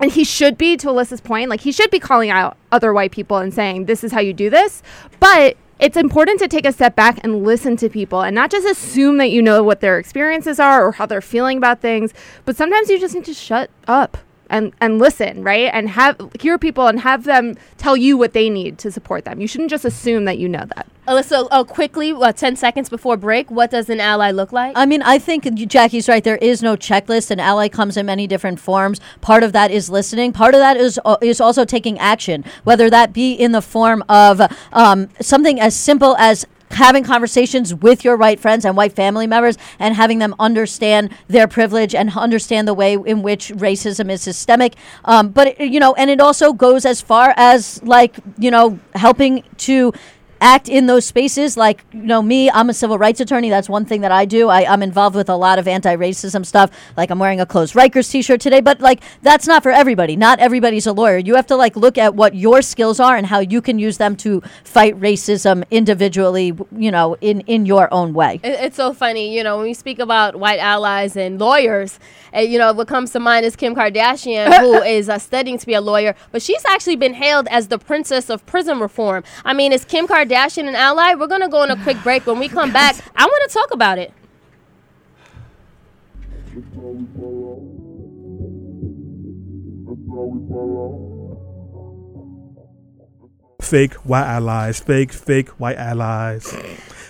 and he should be, to Ilyssa's point, like he should be calling out other white people and saying, "This is how you do this." But it's important to take a step back and listen to people and not just assume that you know what their experiences are or how they're feeling about things. But sometimes you just need to shut up and and listen, right? And have hear people and have them tell you what they need to support them. You shouldn't just assume that you know that. Ilyssa, uh, quickly, uh, 10 seconds before break, what does an ally look like? I mean, I think Jaqi's right. There is no checklist. An ally comes in many different forms. Part of that is listening. Part of that is uh, is also taking action, whether that be in the form of um, something as simple as having conversations with your white friends and white family members and having them understand their privilege and understand the way in which racism is systemic. Um, but it- you know and it also goes as far as like you know helping to act in those spaces. Like you know me i'm a civil rights attorney. That's one thing that i do. I, i'm involved with a lot of anti-racism stuff. Like i'm wearing a closed rikers t-shirt today. But like that's not for everybody. Not everybody's a lawyer. You have to like look at what your skills are and how you can use them to fight racism individually you know in in your own way. It- It's so funny, you know, when we speak about white allies and lawyers, uh, you know, what comes to mind is Kim Kardashian, who is uh, studying to be a lawyer, but she's actually been hailed as the princess of prison reform. I mean, is Kim Kardashian an ally? We're going to go on a quick break. When we come back, I want to talk about it. Fake white allies. Fake, fake white allies.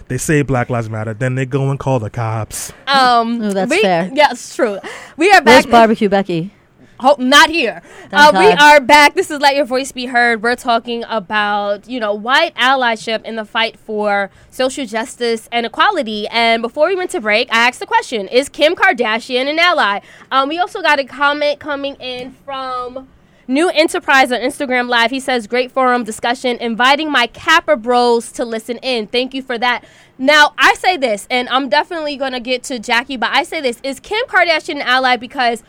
They say Black Lives Matter, then they go and call the cops. Um, Oh, that's we- fair. Yeah, it's true. We are where's back. barbecue becky Oh, not here. Uh, we are back. This is Let Your Voice Be Heard. We're talking about, you know, white allyship in the fight for social justice and equality. And before we went to break, I asked the question Is Kim Kardashian an ally? Um, we also got a comment coming in from. New Enterprise on Instagram Live. He says, Great forum discussion, inviting my Kappa bros to listen in. Thank you for that. Now, I say this, and I'm definitely going to get to Jaqi, but I say this Is Kim Kardashian an ally? Because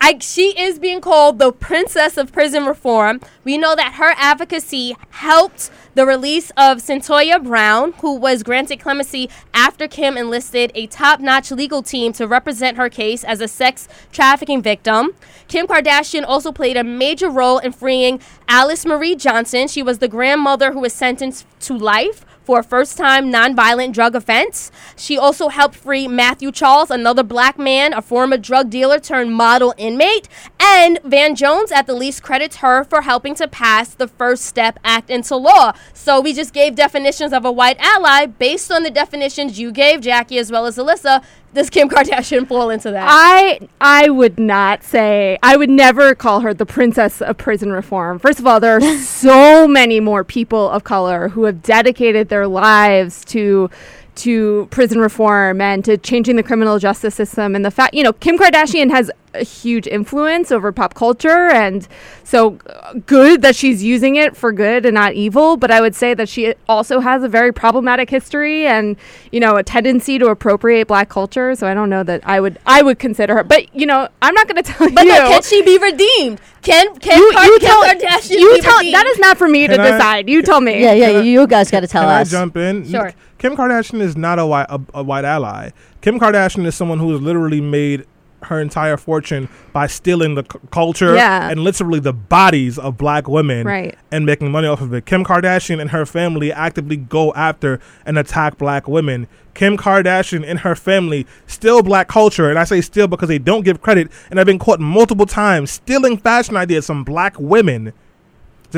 I, she is being called the princess of prison reform. We know that her advocacy helped the release of Cyntoia Brown, who was granted clemency after Kim enlisted a top notch legal team to represent her case as a sex trafficking victim. Kim Kardashian also played a major role in freeing Alice Marie Johnson. She was the grandmother who was sentenced to life for a first time nonviolent drug offense. She also helped free Matthew Charles, another black man, a former drug dealer turned model inmate. And Van Jones, at the least, credits her for helping to pass the First Step Act into law. So we just gave definitions of a white ally based on the definitions you gave, Jaqi, as well as Ilyssa. Does Kim Kardashian fall into that? I I would not say I would never call her the princess of prison reform. First of all, there are so many more people of color who have dedicated their lives to to prison reform and to changing the criminal justice system and the fact you know Kim Kardashian has a huge influence over pop culture and so uh, good that she's using it for good and not evil but I would say that she also has a very problematic history and you know a tendency to appropriate black culture so I don't know that I would I would consider her but you know I'm not going to tell But you then can she be redeemed? Can can you, Kar- you Kim tell, Kardashian you be tell redeemed? that is not for me to I- decide you tell me Yeah, yeah, Can I- you guys got to tell Can us. I jump in? Sure. Kim Kardashian is not a white a, a white ally. Kim Kardashian is someone who has literally made her entire fortune by stealing the c- culture Yeah. and literally the bodies of black women Right. and making money off of it. Kim Kardashian and her family actively go after and attack black women. Kim Kardashian and her family steal black culture, and I say steal because they don't give credit and have been caught multiple times stealing fashion ideas from black women.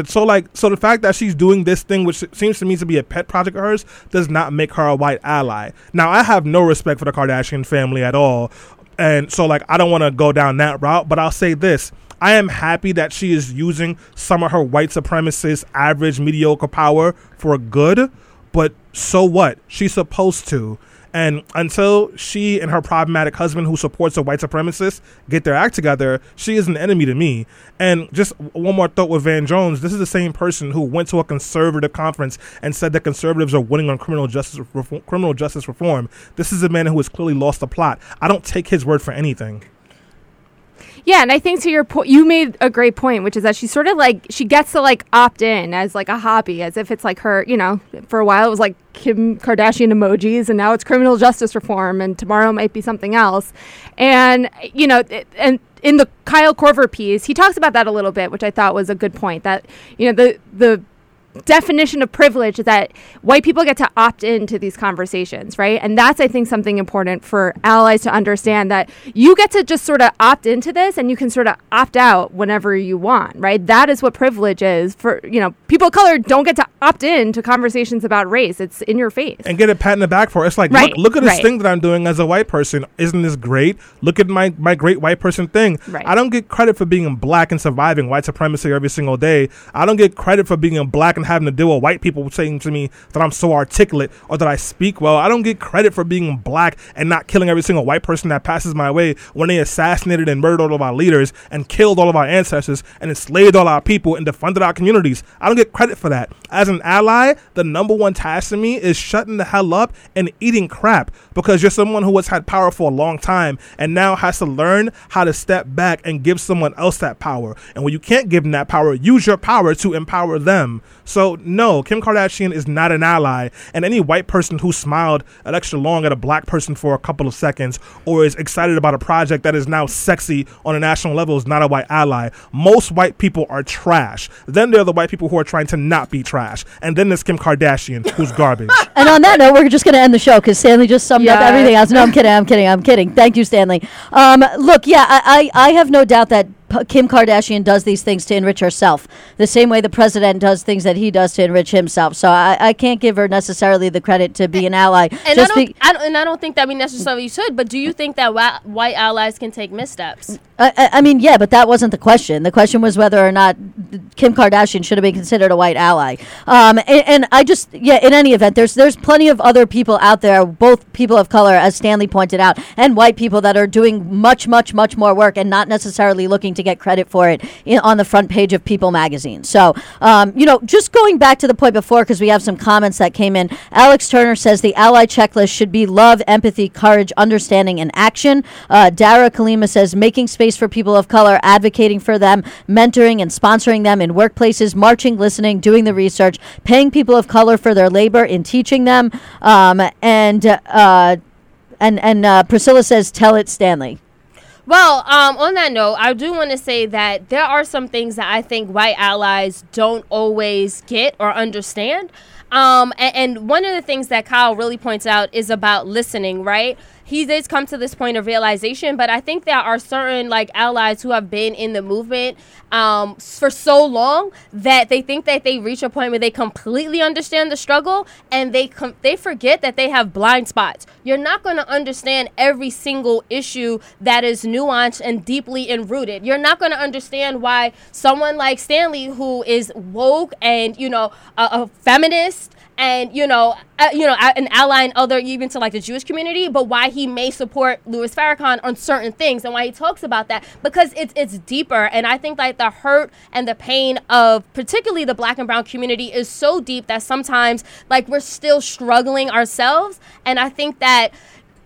So like so the fact that she's doing this thing, which seems to me to be a pet project of hers, does not make her a white ally. Now I have no respect for the Kardashian family at all, and so like I don't want to go down that route. But I'll say this: I am happy that she is using some of her white supremacist, average, mediocre power for good. But so what? She's supposed to. And until she and her problematic husband, who supports a white supremacist, get their act together, she is an enemy to me. And just one more thought with Van Jones this is the same person who went to a conservative conference and said that conservatives are winning on criminal justice reform, criminal justice reform. This is a man who has clearly lost the plot. I don't take his word for anything. Yeah, and I think to your point, you made a great point, which is that she sort of like she gets to like opt in as like a hobby, as if it's like her. You know, for a while it was like Kim Kardashian emojis, and now it's criminal justice reform, and tomorrow might be something else. And you know, and in the Kyle Korver piece, he talks about that a little bit, which I thought was a good point. That you know the the definition of privilege is that white people get to opt into these conversations, right? And that's, I think, something important for allies to understand that you get to just sort of opt into this and you can sort of opt out whenever you want, right? That is what privilege is for, you know, people of color don't get to opt in to conversations about race. It's in your face. and get a pat in the back for it. It's like, Right, look, look at this right. thing that I'm doing as a white person. Isn't this great? Look at my, my great white person thing. Right. I don't get credit for being black and surviving white supremacy every single day. I don't get credit for being black and having to deal with white people saying to me that I'm so articulate or that I speak well. I don't get credit for being black and not killing every single white person that passes my way when they assassinated and murdered all of our leaders and killed all of our ancestors and enslaved all our people and defunded our communities. I don't get credit for that. As an ally, the number one task to me is shutting the hell up and eating crap because you're someone who has had power for a long time and now has to learn how to step back and give someone else that power. And when you can't give them that power, use your power to empower them. So, no, Kim Kardashian is not an ally. And any white person who smiled an extra long at a black person for a couple of seconds or is excited about a project that is now sexy on a national level is not a white ally. Most white people are trash. Then there are the white people who are trying to not be trash. And then there's Kim Kardashian, who's garbage. And on that note, we're just going to end the show because Stanley just summed up Yes. everything else. No, I'm kidding. I'm kidding. I'm kidding. Thank you, Stanley. Um, look, yeah, I, I, I have no doubt that P- Kim Kardashian does these things to enrich herself, the same way the president does things that he does to enrich himself. So I, I can't give her necessarily the credit to be an ally. And I don't, be- I don't, and I don't think that we necessarily should. But do you think that whi- white allies can take missteps? I, I- I mean, yeah, but that wasn't the question. The question was whether or not Kim Kardashian should have been considered a white ally. Um, and, and I just, yeah, in any event, there's there's plenty of other people out there, both people of color, as Stanley pointed out, and white people that are doing much, much, much more work and not necessarily looking to get credit for it in, on the front page of People magazine. So, um, you know, just going back to the point before, because we have some comments that came in. Alex Turner says the ally checklist should be love, empathy, courage, understanding, and action. Uh, Dara Kalima says making space for people of color, advocating for them, mentoring and sponsoring them in workplaces, marching, listening, doing the research, paying people of color for their labor in teaching them, um, and uh, and and uh, Priscilla says, "Tell it, Stanley." Well, um, on that note, I do want to say that there are some things that I think white allies don't always get or understand. Um, and, and one of the things that Kyle really points out is about listening, right? He did come to this point of realization, but I think there are certain like allies who have been in the movement um, for so long that they think that they reach a point where they completely understand the struggle and they com- they forget that they have blind spots. You're not going to understand every single issue that is nuanced and deeply enrooted. You're not going to understand why someone like Stanley, who is woke and you know a, a feminist and you know, uh, you know, an ally and other even to like the Jewish community, but why he may support Louis Farrakhan on certain things and why he talks about that because it's it's deeper, and I think like the hurt and the pain of particularly the Black and Brown community is so deep that sometimes like we're still struggling ourselves, and I think that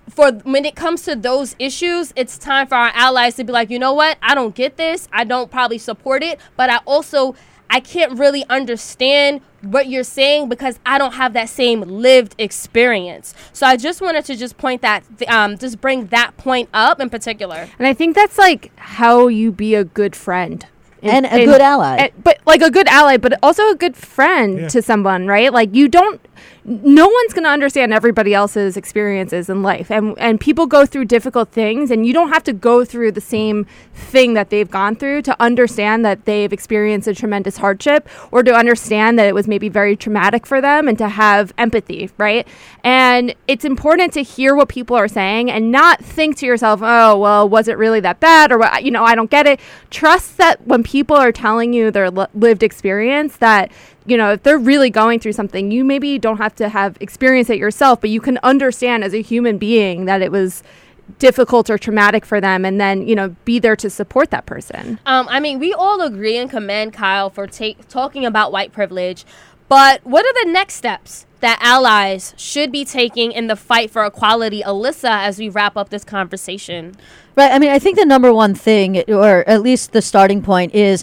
for when it comes to those issues, it's time for our allies to be like, you know what? I don't get this. I don't probably support it, but I also I can't really understand what you're saying because I don't have that same lived experience. So I just wanted to just point that um just bring that point up in particular. And I think that's like how you be a good friend. In- And a in- good ally. and- but like a good ally, but also a good friend Yeah. to someone, right? Like you don't no one's going to understand everybody else's experiences in life. And and people go through difficult things and you don't have to go through the same thing that they've gone through to understand that they've experienced a tremendous hardship or to understand that it was maybe very traumatic for them and to have empathy right? And it's important to hear what people are saying and not think to yourself oh well was it really that bad or you know i don't get it. Trust that when people are telling you their lived experience that you know, if they're really going through something, you maybe don't have to have experienced it yourself, but you can understand as a human being that it was difficult or traumatic for them and then, you know, be there to support that person. Um, I mean, we all agree and commend Kyle for take, talking about white privilege, but what are the next steps that allies should be taking in the fight for equality? Ilyssa, as we wrap up this conversation. Right. I mean, I think the number one thing, or at least the starting point, is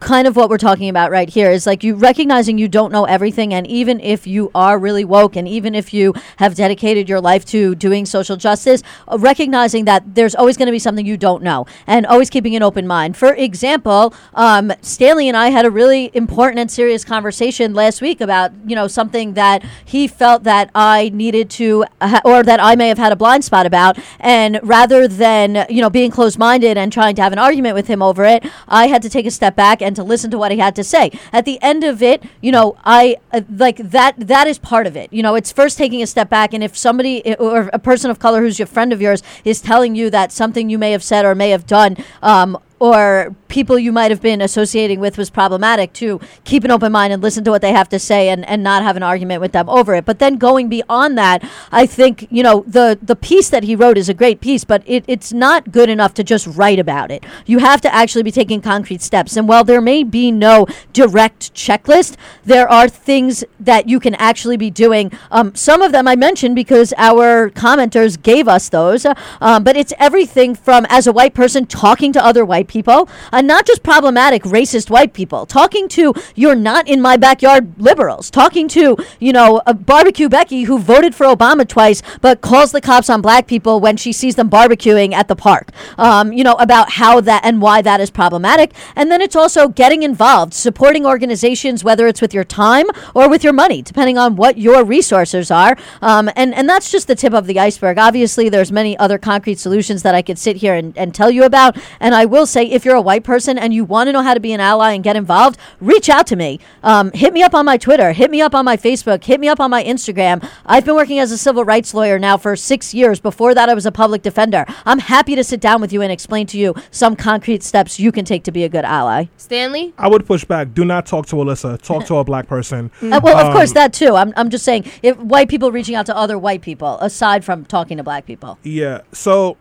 kind of what we're talking about right here is like you recognizing you don't know everything. And even if you are really woke, and even if you have dedicated your life to doing social justice, uh, recognizing that there's always going to be something you don't know and always keeping an open mind. For example, um, Stanley and I had a really important and serious conversation last week about, you know, something that he felt that I needed to, uh, or that I may have had a blind spot about. And rather than, you know, being closed minded and trying to have an argument with him over it, I had to take a step back and to listen to what he had to say. At the end of it, you know, I uh, like that, that is part of it. You know, it's first taking a step back. And if somebody or a person of color who's your friend of yours is telling you that something you may have said or may have done, um, or people you might have been associating with was problematic to keep an open mind and listen to what they have to say and, and not have an argument with them over it. But then going beyond that, I think, you know, the, the piece that he wrote is a great piece, but it, it's not good enough to just write about it. You have to actually be taking concrete steps. And while there may be no direct checklist, there are things that you can actually be doing. Um, some of them I mentioned because our commenters gave us those, uh, um, but it's everything from as a white person talking to other white people, and not just problematic racist white people, talking to you're not in my backyard liberals, talking to you know a barbecue Becky who voted for Obama twice but calls the cops on black people when she sees them barbecuing at the park. Um, you know about how that and why that is problematic, and then it's also getting involved, supporting organizations, whether it's with your time or with your money, depending on what your resources are. Um, and and that's just the tip of the iceberg. Obviously, there's many other concrete solutions that I could sit here and, and tell you about. And I will say, if you're a white person and you want to know how to be an ally and get involved, reach out to me. Um, hit me up on my Twitter. Hit me up on my Facebook. Hit me up on my Instagram. I've been working as a civil rights lawyer now for six years. Before that, I was a public defender. I'm happy to sit down with you and explain to you some concrete steps you can take to be a good ally. Stanley? I would push back. Do not talk to Ilyssa. Talk to a black person. Uh, well, of course, Um, that too. I'm, I'm just saying, if white people reaching out to other white people, aside from talking to black people. Yeah. So,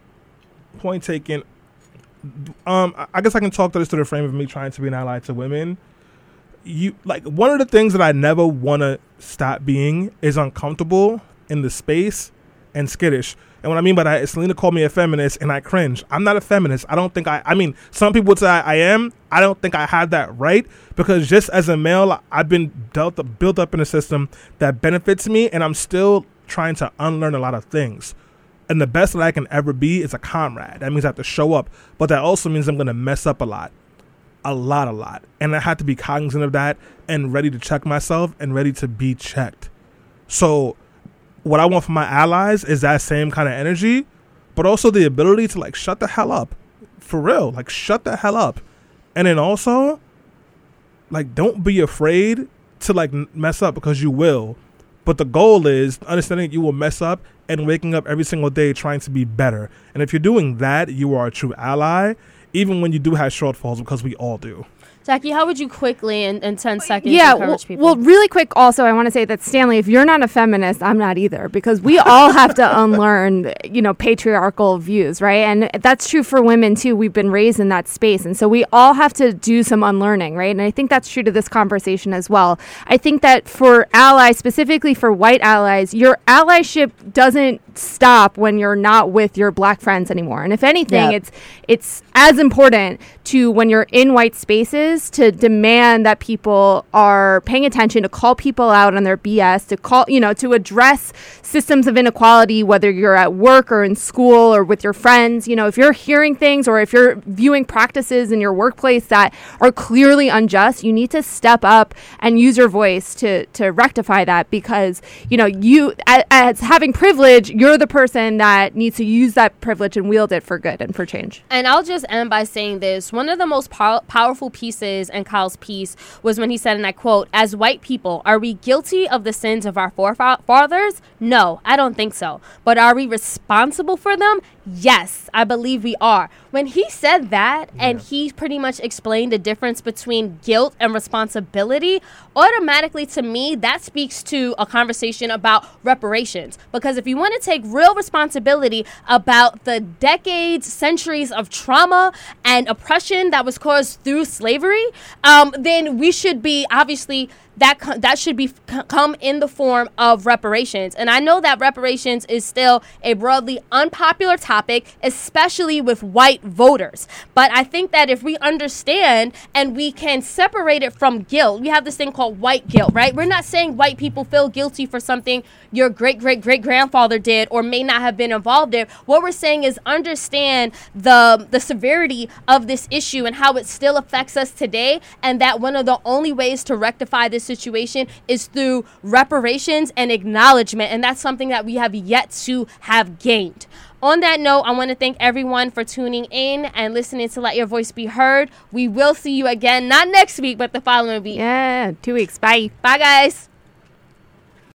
point taken. Um, I- guess I can talk to this to the frame of me trying to be an ally to women. You like one of the things that I never want to stop being is uncomfortable in the space and skittish. And what I mean by that is Selena called me a feminist, and I cringe. I'm not a feminist. I don't think I. I mean, some people would say I, I am. I don't think I have that right because just as a male, I've been dealt built up in a system that benefits me, and I'm still trying to unlearn a lot of things. And the best that I can ever be is a comrade. That means I have to show up, but that also means I'm going to mess up a lot, a lot, a lot, and I have to be cognizant of that and ready to check myself and ready to be checked. So, what I want from my allies is that same kind of energy, but also the ability to like shut the hell up, for real. Like shut the hell up, and then also, like don't be afraid to like mess up because you will. But the goal is understanding that you will mess up and waking up every single day trying to be better. And if you're doing that, you are a true ally, even when you do have shortfalls, because we all do. Jaqi, how would you quickly in, in 10 seconds yeah, encourage well, people? well, really quick. Also, I want to say that Stanley, if you're not a feminist, I'm not either, because we all have to unlearn, you know, patriarchal views, right? And that's true for women too. We've been raised in that space, and so we all have to do some unlearning, right? And I think that's true to this conversation as well. I think that for allies, specifically for white allies, your allyship doesn't stop when you're not with your black friends anymore. And if anything, Yeah. it's it's as important to when you're in white spaces to demand that people are paying attention to call people out on their BS, to call, you know, to address systems of inequality, whether you're at work or in school or with your friends. You know, if you're hearing things or if you're viewing practices in your workplace that are clearly unjust, you need to step up and use your voice to, to rectify that because, you know, you, as, as having privilege, you're the person that needs to use that privilege and wield it for good and for change. And I'll just end by saying this. One of the most pow- powerful pieces in Kyle's piece was when he said, and I quote, As white people, are we guilty of the sins of our forefathers? No, I don't think so. But are we responsible for them? Yes, I believe we are. When he said that and he pretty much explained the difference between guilt and responsibility, automatically to me, that speaks to a conversation about reparations. Because if you want to take real responsibility about the decades, centuries of trauma and oppression that was caused through slavery, um, then we should be obviously that co- that should be come in the form of reparations. And I know that reparations is still a broadly unpopular topic, especially with white voters. But I think that if we understand and we can separate it from guilt, we have this thing called white guilt, right? We're not saying white people feel guilty for something your great great great grandfather did or may not have been involved in. What we're saying is understand the the severity of this issue and how it still affects us today and that one of the only ways to rectify this situation is through reparations and acknowledgement and that's something that we have yet to have gained. On that note, I want to thank everyone for tuning in and listening to Let Your Voice Be Heard. We will see you again, not next week, but the following week. Yeah, two weeks. Bye. Bye, guys.